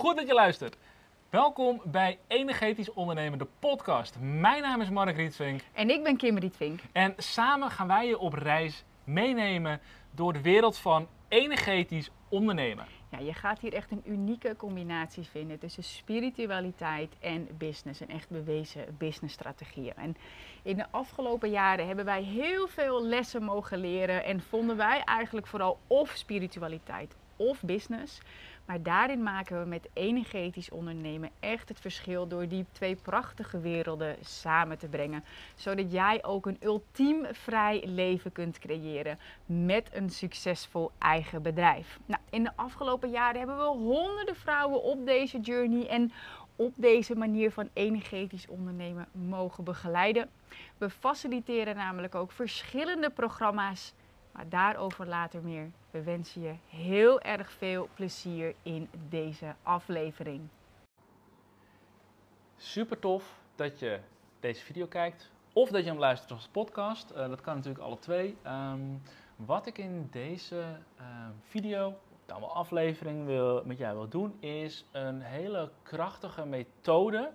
Goed dat je luistert. Welkom bij Energetisch Ondernemen, de podcast. Mijn naam is Mark Rietvink En ik ben Kim Rietvink. en samen gaan wij je op reis meenemen door de wereld van energetisch ondernemen. Ja, je gaat hier echt een unieke combinatie vinden tussen spiritualiteit en business. Een echt bewezen businessstrategieën. En in de afgelopen jaren hebben wij heel veel lessen mogen leren. En vonden wij eigenlijk vooral of spiritualiteit of business. Maar daarin maken we met energetisch ondernemen echt het verschil door die twee prachtige werelden samen te brengen. Zodat jij ook een ultiem vrij leven kunt creëren met een succesvol eigen bedrijf. Nou, in de afgelopen jaren hebben we honderden vrouwen op deze journey en op deze manier van energetisch ondernemen mogen begeleiden. We faciliteren namelijk ook verschillende programma's, maar daarover later meer. We wensen je heel erg veel plezier in deze aflevering. Super tof dat je deze video kijkt of dat je hem luistert als podcast. Eh, dat kan natuurlijk alle twee. Ehm, wat ik in deze ehm, video, dan wel aflevering, wil, met jou wil doen, is een hele krachtige methode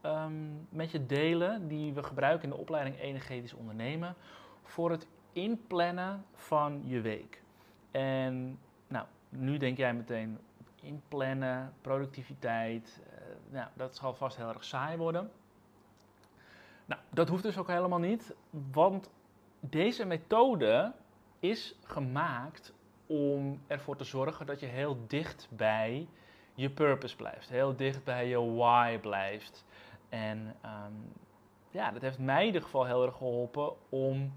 ehm, met je delen die we gebruiken in de opleiding Energetisch Ondernemen voor het inplannen van je week. En nou, nu denk jij meteen inplannen, productiviteit, eh, nou, dat zal vast heel erg saai worden. Nou, dat hoeft dus ook helemaal niet, want deze methode is gemaakt om ervoor te zorgen dat je heel dicht bij je purpose blijft, heel dicht bij je why blijft. En ehm, ja, dat heeft mij in ieder geval heel erg geholpen om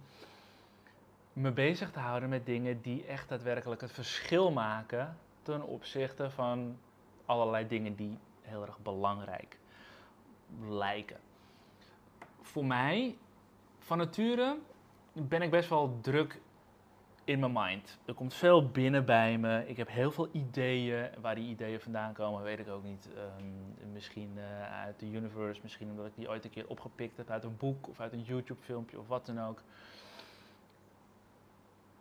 me bezig te houden met dingen die echt daadwerkelijk het verschil maken ten opzichte van allerlei dingen die heel erg belangrijk lijken. Voor mij, van nature, ben ik best wel druk in mijn mind. Er komt veel binnen bij me. Ik heb heel veel ideeën. Waar die ideeën vandaan komen, weet ik ook niet. Ehm, misschien eh, uit de universe, misschien omdat ik die ooit een keer opgepikt heb uit een boek of uit een YouTube-filmpje of wat dan ook.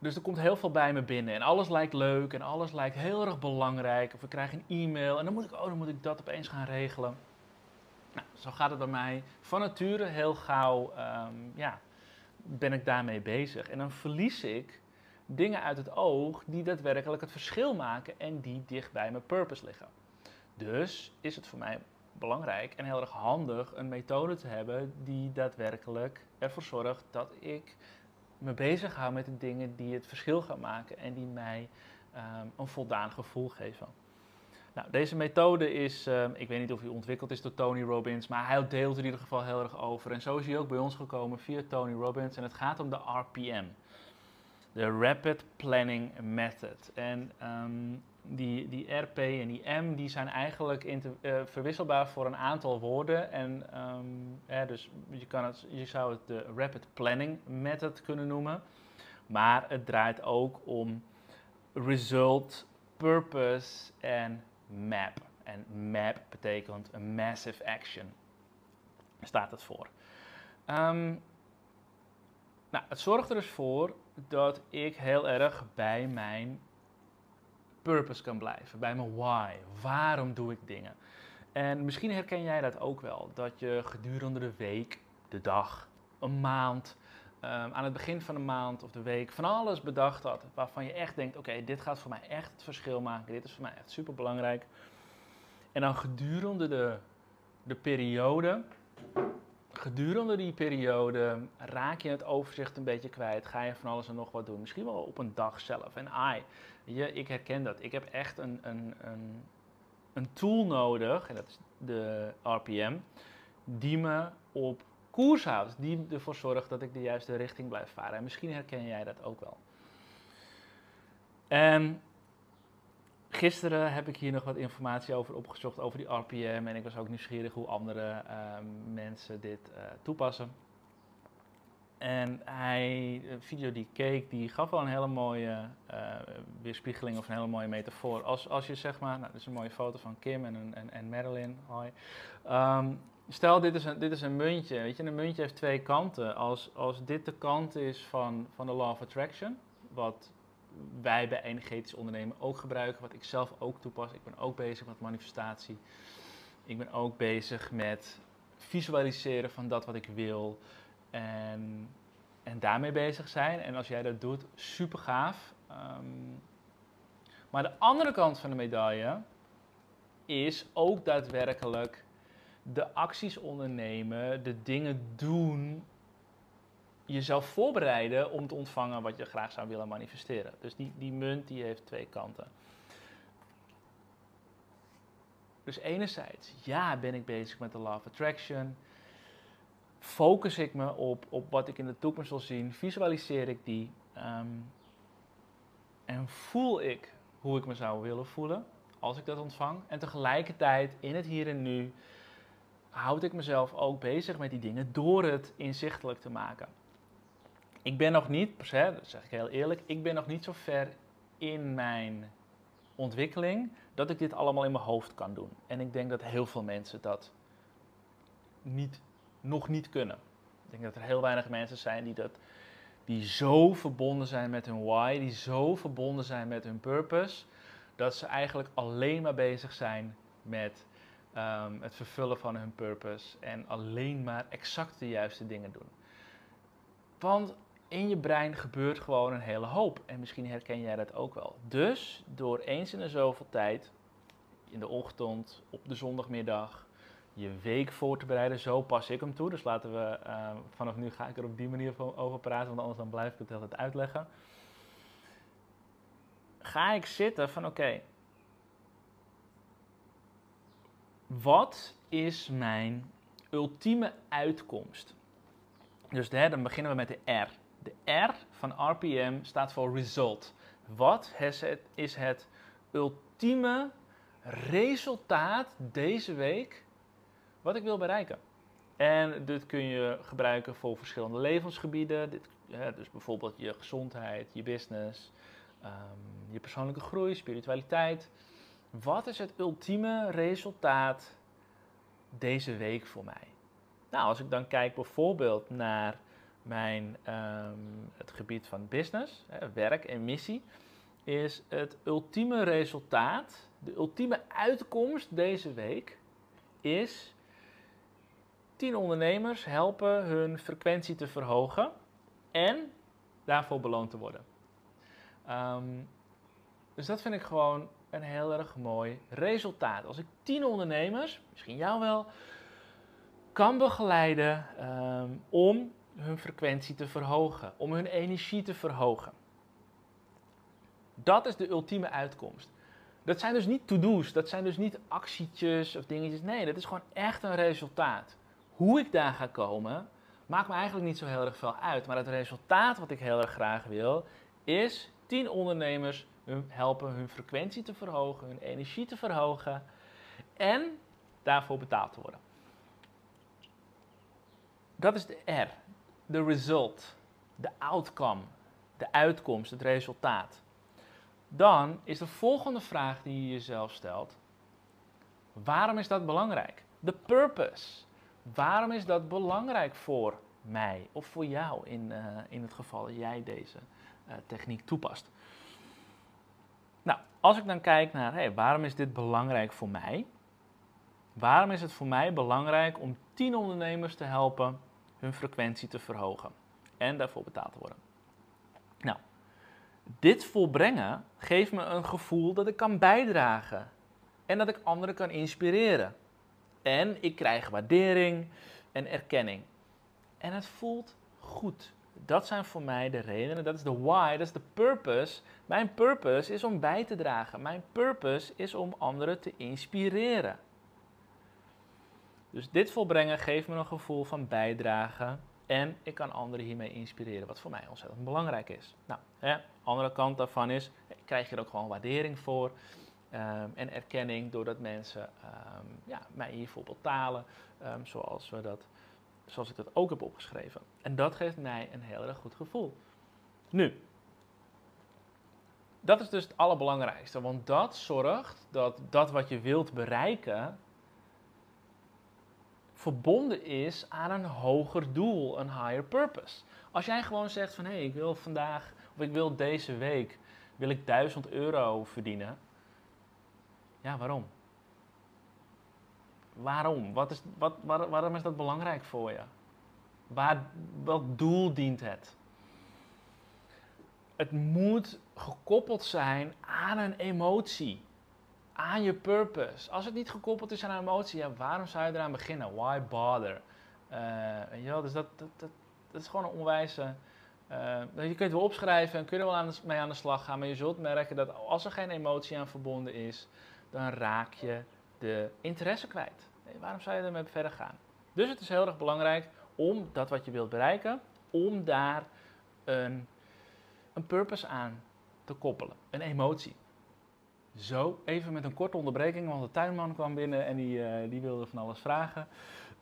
Dus er komt heel veel bij me binnen en alles lijkt leuk en alles lijkt heel erg belangrijk. Of ik krijg een e-mail en dan moet ik, oh, dan moet ik dat opeens gaan regelen. Nou, zo gaat het bij mij. Van nature heel gauw, ehm, ja, ben ik daarmee bezig. En dan verlies ik dingen uit het oog die daadwerkelijk het verschil maken en die dicht bij mijn purpose liggen. Dus is het voor mij belangrijk en heel erg handig een methode te hebben die daadwerkelijk ervoor zorgt dat ik me bezig hou met de dingen die het verschil gaan maken en die mij ehm, een voldaan gevoel geven. Nou, deze methode is, ehm, ik weet niet of hij ontwikkeld is door Tony Robbins, maar hij deelt er in ieder geval heel erg over. En zo is hij ook bij ons gekomen via Tony Robbins en het gaat om de RPM. De Rapid Planning Method. En ehm, die, die RP en die M die zijn eigenlijk eh, verwisselbaar voor een aantal woorden. En eh, dus je, kan het, je zou het de Rapid Planning Method kunnen noemen. Maar het draait ook om result, purpose en map. En map betekent een massive action. Staat het voor. Ehm, nou, het zorgt er dus voor dat ik heel erg bij mijn purpose kan blijven, bij mijn why. Waarom doe ik dingen? En misschien herken jij dat ook wel, dat je gedurende de week, de dag, een maand, um, aan het begin van de maand of de week van alles bedacht had waarvan je echt denkt, oké, dit gaat voor mij echt het verschil maken, dit is voor mij echt super belangrijk. En dan gedurende de, de periode, gedurende die periode raak je het overzicht een beetje kwijt, ga je van alles en nog wat doen, misschien wel op een dag zelf. En ai, je, ik herken dat. Ik heb echt een, een, een, een tool nodig, en dat is de RPM, die me op koers houdt. Die ervoor zorgt dat ik de juiste richting blijf varen. En misschien herken jij dat ook wel. En gisteren heb ik hier nog wat informatie over opgezocht, over die RPM. En ik was ook nieuwsgierig hoe andere uh, mensen dit uh, toepassen. En hij, de video die ik keek, die gaf wel een hele mooie uh, weerspiegeling of een hele mooie metafoor. Als, als je zeg maar, nou, dit is een mooie foto van Kim en, en, en Madeline, hoi. Um, stel, dit is, een, dit is een muntje, weet je, een muntje heeft twee kanten. Als, als dit de kant is van, van de Law of Attraction, wat wij bij Energetisch Ondernemen ook gebruiken, wat ik zelf ook toepas. Ik ben ook bezig met manifestatie. Ik ben ook bezig met visualiseren van dat wat ik wil en, en daarmee bezig zijn. En als jij dat doet, super gaaf. Ehm, maar de andere kant van de medaille is ook daadwerkelijk de acties ondernemen, de dingen doen, jezelf voorbereiden om te ontvangen wat je graag zou willen manifesteren. Dus die, die munt die heeft twee kanten. Dus enerzijds, ja, ben ik bezig met de Law of Attraction. Focus ik me op, op wat ik in de toekomst wil zien. Visualiseer ik die. Ehm, en voel ik hoe ik me zou willen voelen als ik dat ontvang. En tegelijkertijd, in het hier en nu, houd ik mezelf ook bezig met die dingen door het inzichtelijk te maken. Ik ben nog niet, dat zeg ik heel eerlijk, ik ben nog niet zo ver in mijn ontwikkeling dat ik dit allemaal in mijn hoofd kan doen. En ik denk dat heel veel mensen dat niet, nog niet kunnen. Ik denk dat er heel weinig mensen zijn die, dat, die zo verbonden zijn met hun why, die zo verbonden zijn met hun purpose, dat ze eigenlijk alleen maar bezig zijn met ehm, het vervullen van hun purpose en alleen maar exact de juiste dingen doen. Want in je brein gebeurt gewoon een hele hoop. En misschien herken jij dat ook wel. Dus door eens in de zoveel tijd, in de ochtend, op de zondagmiddag, je week voor te bereiden, zo pas ik hem toe. Dus laten we, uh, vanaf nu ga ik er op die manier over praten, want anders dan blijf ik het altijd uitleggen. Ga ik zitten van oké, wat is mijn ultieme uitkomst? Dus hè, dan beginnen we met de R. De R van RPM staat voor result. Wat is het ultieme resultaat deze week wat ik wil bereiken? En dit kun je gebruiken voor verschillende levensgebieden. Dit, dus bijvoorbeeld je gezondheid, je business, ehm, je persoonlijke groei, spiritualiteit. Wat is het ultieme resultaat deze week voor mij? Nou, als ik dan kijk bijvoorbeeld naar mijn, ehm, het gebied van business, hè, werk en missie, is het ultieme resultaat, de ultieme uitkomst deze week, is 10 ondernemers helpen hun frequentie te verhogen en daarvoor beloond te worden. Ehm, dus dat vind ik gewoon een heel erg mooi resultaat. Als ik 10 ondernemers, misschien jou wel, kan begeleiden um, om hun frequentie te verhogen, om hun energie te verhogen. Dat is de ultieme uitkomst. Dat zijn dus niet to-do's, dat zijn dus niet actietjes of dingetjes. Nee, dat is gewoon echt een resultaat. Hoe ik daar ga komen, maakt me eigenlijk niet zo heel erg veel uit. Maar het resultaat wat ik heel erg graag wil, is 10 ondernemers helpen hun frequentie te verhogen, hun energie te verhogen en daarvoor betaald te worden. Dat is de R de result, de outcome, de uitkomst, het resultaat. Dan is de volgende vraag die je jezelf stelt: waarom is dat belangrijk? De purpose. Waarom is dat belangrijk voor mij of voor jou in, uh, in het geval dat jij deze uh, techniek toepast? Nou, als ik dan kijk naar hey, waarom is dit belangrijk voor mij? Waarom is het voor mij belangrijk om tien ondernemers te helpen hun frequentie te verhogen en daarvoor betaald te worden. Nou, dit volbrengen geeft me een gevoel dat ik kan bijdragen en dat ik anderen kan inspireren. En ik krijg waardering en erkenning. En het voelt goed. Dat zijn voor mij de redenen. Dat is de why, dat is de purpose. Mijn purpose is om bij te dragen. Mijn purpose is om anderen te inspireren. Dus dit volbrengen geeft me een gevoel van bijdrage. En ik kan anderen hiermee inspireren, wat voor mij ontzettend belangrijk is. Nou, hè, andere kant daarvan is, krijg je er ook gewoon waardering voor. Um, en erkenning doordat mensen um, ja, mij hiervoor betalen, um, zoals, we dat, zoals ik dat ook heb opgeschreven. En dat geeft mij een heel erg goed gevoel. Nu, dat is dus het allerbelangrijkste, want dat zorgt dat dat wat je wilt bereiken, verbonden is aan een hoger doel, een higher purpose. Als jij gewoon zegt van hé, hey, ik wil vandaag of ik wil deze week wil ik 1000 euro verdienen. Ja, waarom? Waarom? Wat is, wat, waarom is dat belangrijk voor je? Waar, wat doel dient het? Het moet gekoppeld zijn aan een emotie, aan je purpose. Als het niet gekoppeld is aan een emotie, ja, waarom zou je eraan beginnen? Why bother? Uh, dus dat, dat, dat, is gewoon een onwijze. Uh, je kunt het wel opschrijven en kun je wel aan mee aan de slag gaan, maar je zult merken dat als er geen emotie aan verbonden is, dan raak je de interesse kwijt. waarom zou je ermee verder gaan? Dus het is heel erg belangrijk om dat wat je wilt bereiken, om daar een, een purpose aan te koppelen, een emotie. Zo, even met een korte onderbreking, want de tuinman kwam binnen en die, uh, die wilde van alles vragen.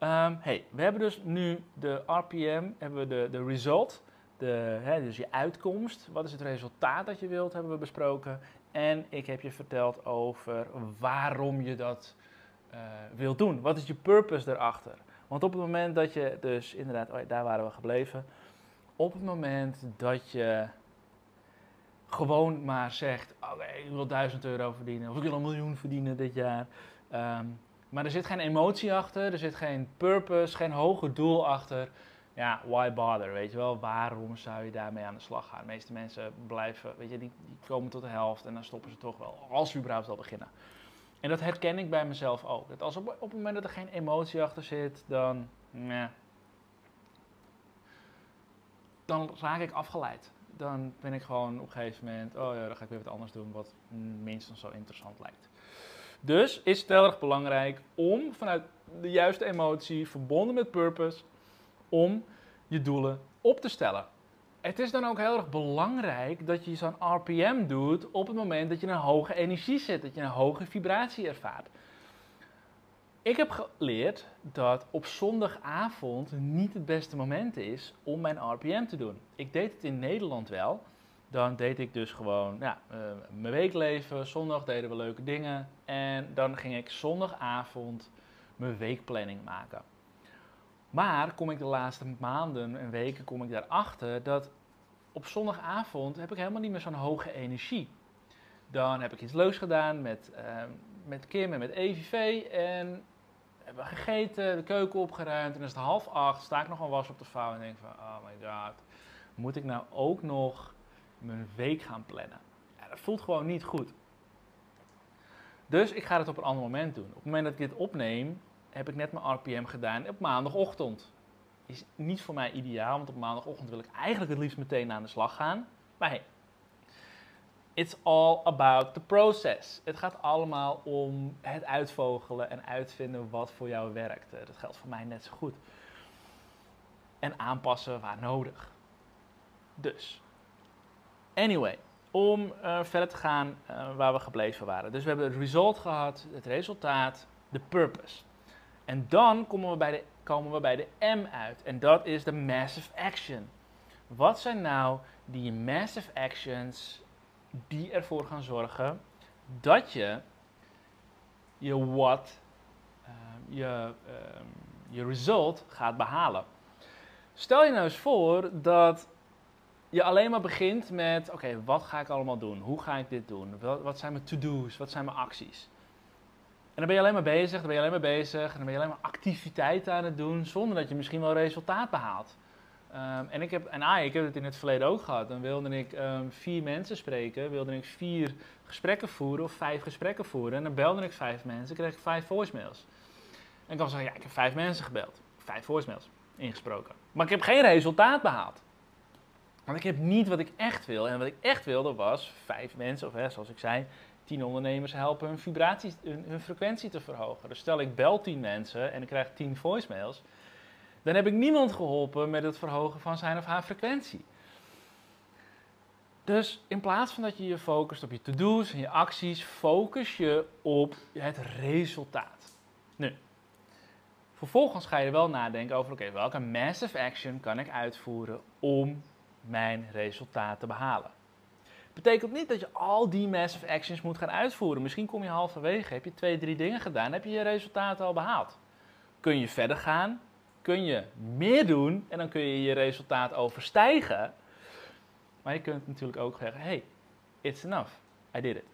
Um, hey, we hebben dus nu de RPM, hebben we de, de result, de, hè, dus je uitkomst. Wat is het resultaat dat je wilt, hebben we besproken. En ik heb je verteld over waarom je dat uh, wilt doen. Wat is je purpose erachter? Want op het moment dat je dus, inderdaad, oh, daar waren we gebleven. Op het moment dat je gewoon maar zegt, oké, ik wil 1000 euro verdienen of ik wil een miljoen verdienen dit jaar. Um, maar er zit geen emotie achter, er zit geen purpose, geen hoger doel achter. Ja, why bother, weet je wel? Waarom zou je daarmee aan de slag gaan? De meeste mensen blijven, weet je, die, die komen tot de helft en dan stoppen ze toch wel, als ze überhaupt al beginnen. En dat herken ik bij mezelf ook. Dat als op, op het moment dat er geen emotie achter zit, dan, nee, dan raak ik afgeleid. Dan ben ik gewoon op een gegeven moment, oh ja, dan ga ik weer wat anders doen wat minstens zo interessant lijkt. Dus is het heel erg belangrijk om vanuit de juiste emotie, verbonden met purpose, om je doelen op te stellen. Het is dan ook heel erg belangrijk dat je zo'n RPM doet op het moment dat je een hoge energie zit, dat je een hoge vibratie ervaart. Ik heb geleerd dat op zondagavond niet het beste moment is om mijn RPM te doen. Ik deed het in Nederland wel, dan deed ik dus gewoon ja, uh, mijn weekleven. Zondag deden we leuke dingen. En dan ging ik zondagavond mijn weekplanning maken. Maar kom ik de laatste maanden en weken kom ik daarachter dat op zondagavond heb ik helemaal niet meer zo'n hoge energie. Dan heb ik iets leuks gedaan met, uh, met Kim en met EVV en hebben we gegeten, de keuken opgeruimd en is het half acht, sta ik nog een was op de vouw en denk van, oh my god, moet ik nou ook nog mijn week gaan plannen. Ja, dat voelt gewoon niet goed. Dus ik ga het op een ander moment doen. Op het moment dat ik dit opneem, heb ik net mijn RPM gedaan op maandagochtend. Is niet voor mij ideaal, want op maandagochtend wil ik eigenlijk het liefst meteen aan de slag gaan. Maar hey, it's all about the process. Het gaat allemaal om het uitvogelen en uitvinden wat voor jou werkt. Dat geldt voor mij net zo goed. En aanpassen waar nodig. Dus, Anyway, om uh, verder te gaan uh, waar we gebleven waren. Dus we hebben het result gehad, het resultaat, de purpose. En dan komen we, bij de, komen we bij de M uit. En dat is de massive action. Wat zijn nou die massive actions die ervoor gaan zorgen dat je je what, uh, je, je result gaat behalen? Stel je nou eens voor dat je alleen maar begint met, oké, wat ga ik allemaal doen? Hoe ga ik dit doen? Wat, zijn mijn to-do's? Wat zijn mijn acties? Dan ben je alleen maar bezig, dan ben je alleen maar bezig, en dan ben je alleen maar activiteiten aan het doen, zonder dat je misschien wel resultaat behaalt. Um, en ik heb, en ah, ik heb het in het verleden ook gehad. Dan wilde ik um, vier mensen spreken, wilde ik vier gesprekken voeren of vijf gesprekken voeren. En dan belde ik vijf mensen, kreeg ik vijf voicemails. En ik kan zeggen, ja, ik heb vijf mensen gebeld, vijf voicemails ingesproken. Maar ik heb geen resultaat behaald. Want ik heb niet wat ik echt wil. En wat ik echt wilde was vijf mensen, of hè, zoals ik zei, tien ondernemers helpen hun, vibratie, hun, frequentie te verhogen. Dus stel ik bel tien mensen en ik krijg tien voicemails, dan heb ik niemand geholpen met het verhogen van zijn of haar frequentie. Dus in plaats van dat je je focust op je to-do's en je acties, focus je op het resultaat. Nu, vervolgens ga je wel nadenken over, oké, welke massive action kan ik uitvoeren om mijn resultaten behalen. Betekent niet dat je al die massive actions moet gaan uitvoeren. Misschien kom je halverwege, heb je twee, drie dingen gedaan, heb je je resultaten al behaald. Kun je verder gaan, kun je meer doen en dan kun je je resultaat overstijgen. Maar je kunt natuurlijk ook zeggen, hey, it's enough. I did it.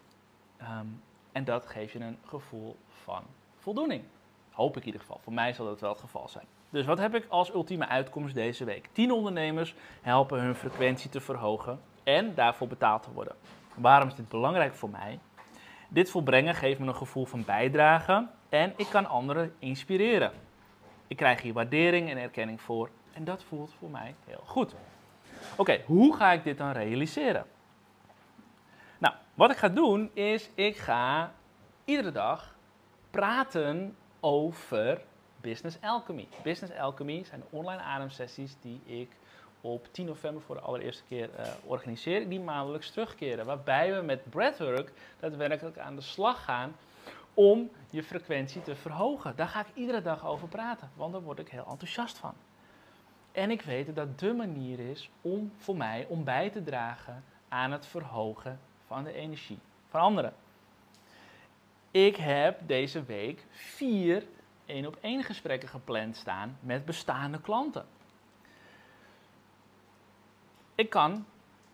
Ehm, en dat geeft je een gevoel van voldoening. Hoop ik in ieder geval. Voor mij zal dat wel het geval zijn. Dus wat heb ik als ultieme uitkomst deze week? 10 ondernemers helpen hun frequentie te verhogen en daarvoor betaald te worden. Waarom is dit belangrijk voor mij? Dit volbrengen geeft me een gevoel van bijdrage en ik kan anderen inspireren. Ik krijg hier waardering en erkenning voor en dat voelt voor mij heel goed. Oké, hoe ga ik dit dan realiseren? Nou, wat ik ga doen is, ik ga iedere dag praten over Business Alchemy. Business Alchemy zijn online ademsessies die ik op 10 november voor de allereerste keer uh, organiseer, die maandelijks terugkeren. Waarbij we met breathwork daadwerkelijk aan de slag gaan om je frequentie te verhogen. Daar ga ik iedere dag over praten, want daar word ik heel enthousiast van. En ik weet dat dat de manier is om voor mij om bij te dragen aan het verhogen van de energie van anderen. Ik heb deze week vier één op één gesprekken gepland staan met bestaande klanten. Ik kan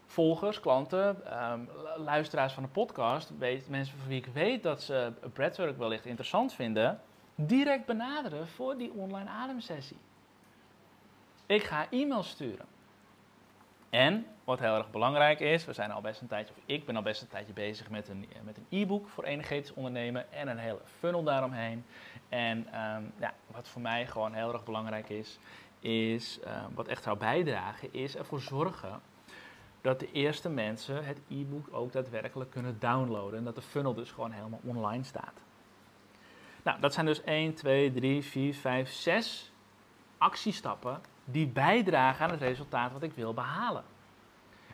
volgers, klanten, ehm, luisteraars van de podcast, mensen van wie ik weet dat ze breathwork wellicht interessant vinden, direct benaderen voor die online ademsessie. Ik ga e-mails sturen. En wat heel erg belangrijk is, we zijn al best een tijdje, of ik ben al best een tijdje bezig met een met een e-book voor energetisch ondernemen en een hele funnel daaromheen. En ehm, ja, wat voor mij gewoon heel erg belangrijk is, is ehm, wat echt zou bijdragen, is ervoor zorgen dat de eerste mensen het e-book ook daadwerkelijk kunnen downloaden. En dat de funnel dus gewoon helemaal online staat. Nou, dat zijn dus 1, 2, 3, 4, 5, 6 actiestappen die bijdragen aan het resultaat wat ik wil behalen.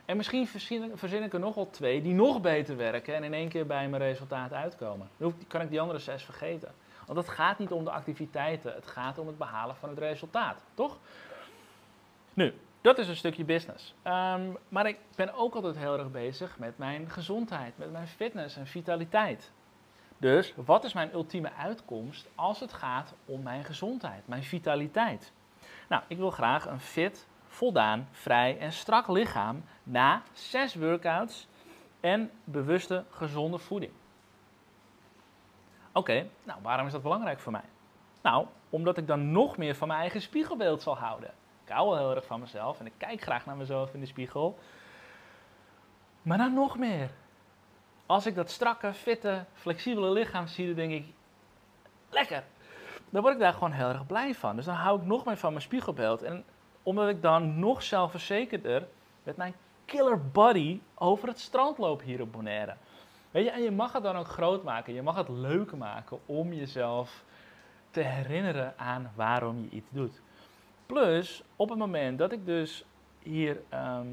En misschien verzin ik er nog wel twee die nog beter werken en in één keer bij mijn resultaat uitkomen. Dan kan ik die andere zes vergeten. Want het gaat niet om de activiteiten, het gaat om het behalen van het resultaat, toch? Nu, dat is een stukje business. Um, maar ik ben ook altijd heel erg bezig met mijn gezondheid, met mijn fitness en vitaliteit. Dus wat is mijn ultieme uitkomst als het gaat om mijn gezondheid, mijn vitaliteit? Nou, ik wil graag een fit, voldaan, vrij en strak lichaam na zes workouts en bewuste gezonde voeding. Oké, nou waarom is dat belangrijk voor mij? Nou, omdat ik dan nog meer van mijn eigen spiegelbeeld zal houden. Ik hou wel heel erg van mezelf en ik kijk graag naar mezelf in de spiegel. Maar dan nog meer. Als ik dat strakke, fitte, flexibele lichaam zie, dan denk ik, lekker. Dan word ik daar gewoon heel erg blij van. Dus dan hou ik nog meer van mijn spiegelbeeld. En omdat ik dan nog zelfverzekerder met mijn killer body over het strand loop hier op Bonaire. Weet je, en je mag het dan ook groot maken. Je mag het leuk maken om jezelf te herinneren aan waarom je iets doet. Plus, op het moment dat ik dus hier, ehm,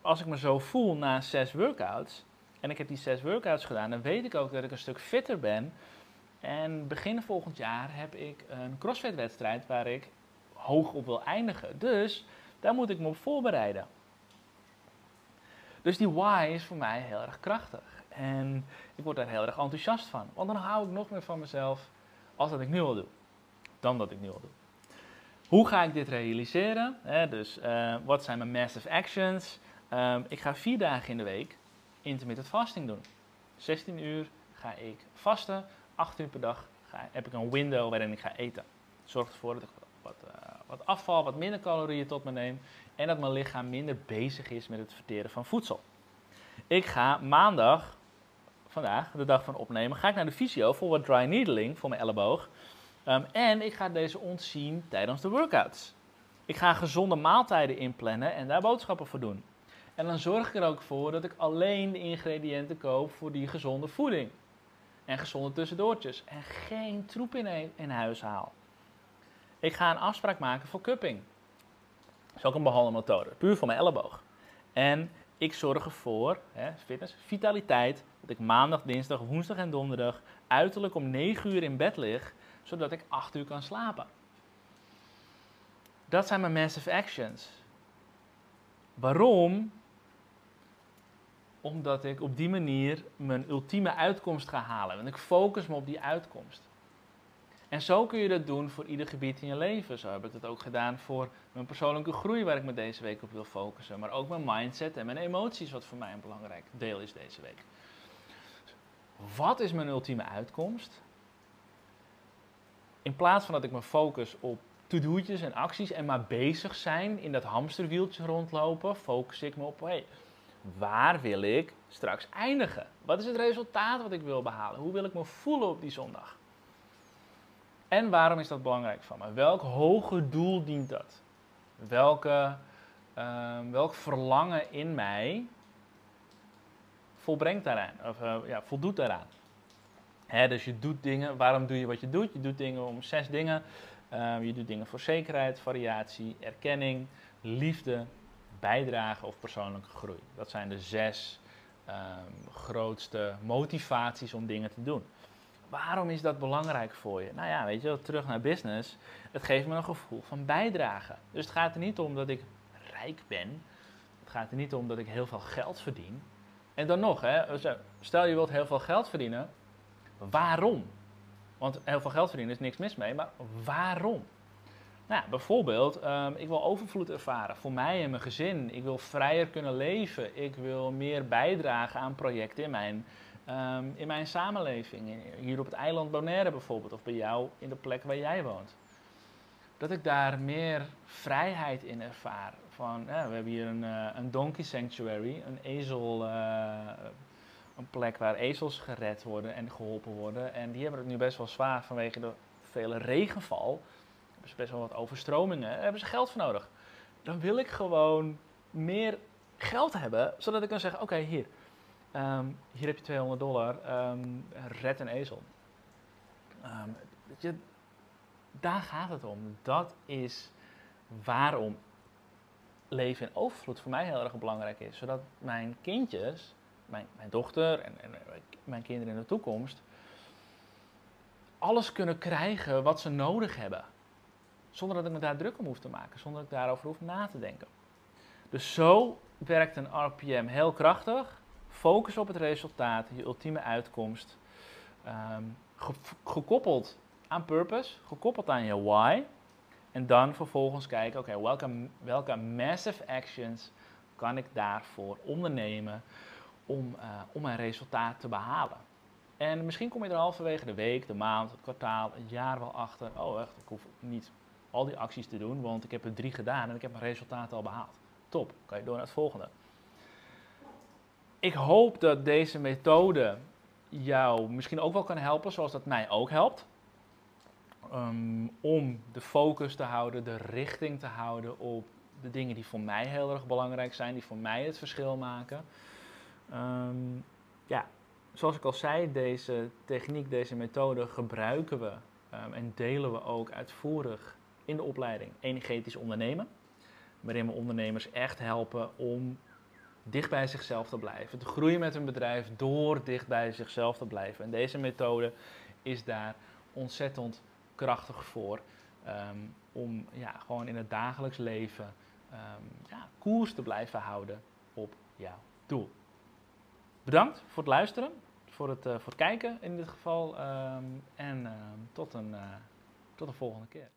als ik me zo voel na zes workouts, en ik heb die zes workouts gedaan, dan weet ik ook dat ik een stuk fitter ben. En begin volgend jaar heb ik een CrossFit wedstrijd waar ik hoog op wil eindigen. Dus daar moet ik me op voorbereiden. Dus die why is voor mij heel erg krachtig. En ik word daar heel erg enthousiast van. Want dan hou ik nog meer van mezelf als dat ik nu al doe. Dan dat ik nu al doe. Hoe ga ik dit realiseren? dus uh, wat zijn mijn massive actions? Um, ik ga vier dagen in de week intermittent fasting doen. 16 uur ga ik vasten. 8 uur per dag ga, heb ik een window waarin ik ga eten. Zorg ervoor dat ik wat, uh, wat afval, wat minder calorieën tot me neem. En dat mijn lichaam minder bezig is met het verteren van voedsel. Ik ga maandag, vandaag, de dag van opnemen, ga ik naar de fysio voor wat dry needling voor mijn elleboog. Um, en ik ga deze ontzien tijdens de workouts. Ik ga gezonde maaltijden inplannen en daar boodschappen voor doen. En dan zorg ik er ook voor dat ik alleen de ingrediënten koop voor die gezonde voeding. En gezonde tussendoortjes. En geen troep in, in huis haal. Ik ga een afspraak maken voor cupping. Dat is ook een behandelmethode. Puur voor mijn elleboog. En ik zorg ervoor, hè, fitness, vitaliteit, dat ik maandag, dinsdag, woensdag en donderdag uiterlijk om 9 uur in bed lig, zodat ik 8 uur kan slapen. Dat zijn mijn massive actions. Waarom? Omdat ik op die manier mijn ultieme uitkomst ga halen. Want ik focus me op die uitkomst. En zo kun je dat doen voor ieder gebied in je leven. Zo heb ik het ook gedaan voor mijn persoonlijke groei, waar ik me deze week op wil focussen. Maar ook mijn mindset en mijn emoties, wat voor mij een belangrijk deel is deze week. Wat is mijn ultieme uitkomst? In plaats van dat ik me focus op to-do'tjes en acties en maar bezig zijn in dat hamsterwieltje rondlopen, focus ik me op, waar wil ik straks eindigen? Wat is het resultaat wat ik wil behalen? Hoe wil ik me voelen op die zondag? En waarom is dat belangrijk van me? Welk hoger doel dient dat? Welke, uh, welk verlangen in mij volbrengt daaraan? Of uh, ja, voldoet daaraan? Hè, dus je doet dingen, waarom doe je wat je doet? Je doet dingen om zes dingen. Uh, je doet dingen voor zekerheid, variatie, erkenning, liefde, bijdrage of persoonlijke groei. Dat zijn de zes um, grootste motivaties om dingen te doen. Waarom is dat belangrijk voor je? Nou ja, weet je, terug naar business. Het geeft me een gevoel van bijdrage. Dus het gaat er niet om dat ik rijk ben. Het gaat er niet om dat ik heel veel geld verdien. En dan nog, hè, stel je wilt heel veel geld verdienen. Waarom? Want heel veel geld verdienen is niks mis mee, maar waarom? Nou, bijvoorbeeld, um, ik wil overvloed ervaren voor mij en mijn gezin. Ik wil vrijer kunnen leven. Ik wil meer bijdragen aan projecten in mijn, um, in mijn samenleving. Hier op het eiland Bonaire bijvoorbeeld, of bij jou in de plek waar jij woont. Dat ik daar meer vrijheid in ervaar. Van, we hebben hier een, uh, een donkey sanctuary, een ezel, uh, een plek waar ezels gered worden en geholpen worden. En die hebben het nu best wel zwaar vanwege de vele regenval hebben ze best wel wat overstromingen. Daar hebben ze geld voor nodig. Dan wil ik gewoon meer geld hebben, zodat ik kan zeggen: Oké, hier. Um, hier heb je 200 dollar. Um, red een ezel. Um, je, daar gaat het om. Dat is waarom leven in overvloed voor mij heel erg belangrijk is. Zodat mijn kindjes, mijn, mijn dochter en, en mijn kinderen in de toekomst, alles kunnen krijgen wat ze nodig hebben. Zonder dat ik me daar druk om hoef te maken, zonder dat ik daarover hoef na te denken. Dus zo werkt een RPM heel krachtig. Focus op het resultaat, je ultieme uitkomst. Um, gekoppeld aan purpose, gekoppeld aan je why. En dan vervolgens kijken, oké, welke, welke massive actions kan ik daarvoor ondernemen om, uh, om mijn resultaat te behalen. En misschien kom je er halverwege de week, de maand, het kwartaal, het jaar wel achter. Oh, echt, ik hoef niet al die acties te doen, want ik heb er drie gedaan en ik heb mijn resultaten al behaald. Top, kan je door naar het volgende. Ik hoop dat deze methode jou misschien ook wel kan helpen, zoals dat mij ook helpt. Um, om de focus te houden, de richting te houden op de dingen die voor mij heel erg belangrijk zijn, die voor mij het verschil maken. Um, ja, zoals ik al zei, deze techniek, deze methode gebruiken we um, en delen we ook uitvoerig in de opleiding Energetisch Ondernemen. Waarin we ondernemers echt helpen om dicht bij zichzelf te blijven. Te groeien met hun bedrijf door dicht bij zichzelf te blijven. En deze methode is daar ontzettend krachtig voor. Um, om ja, gewoon in het dagelijks leven um, ja, koers te blijven houden op jouw doel. Bedankt voor het luisteren, voor het, uh, voor het kijken in dit geval. Um, en tot, een, uh, tot de volgende keer.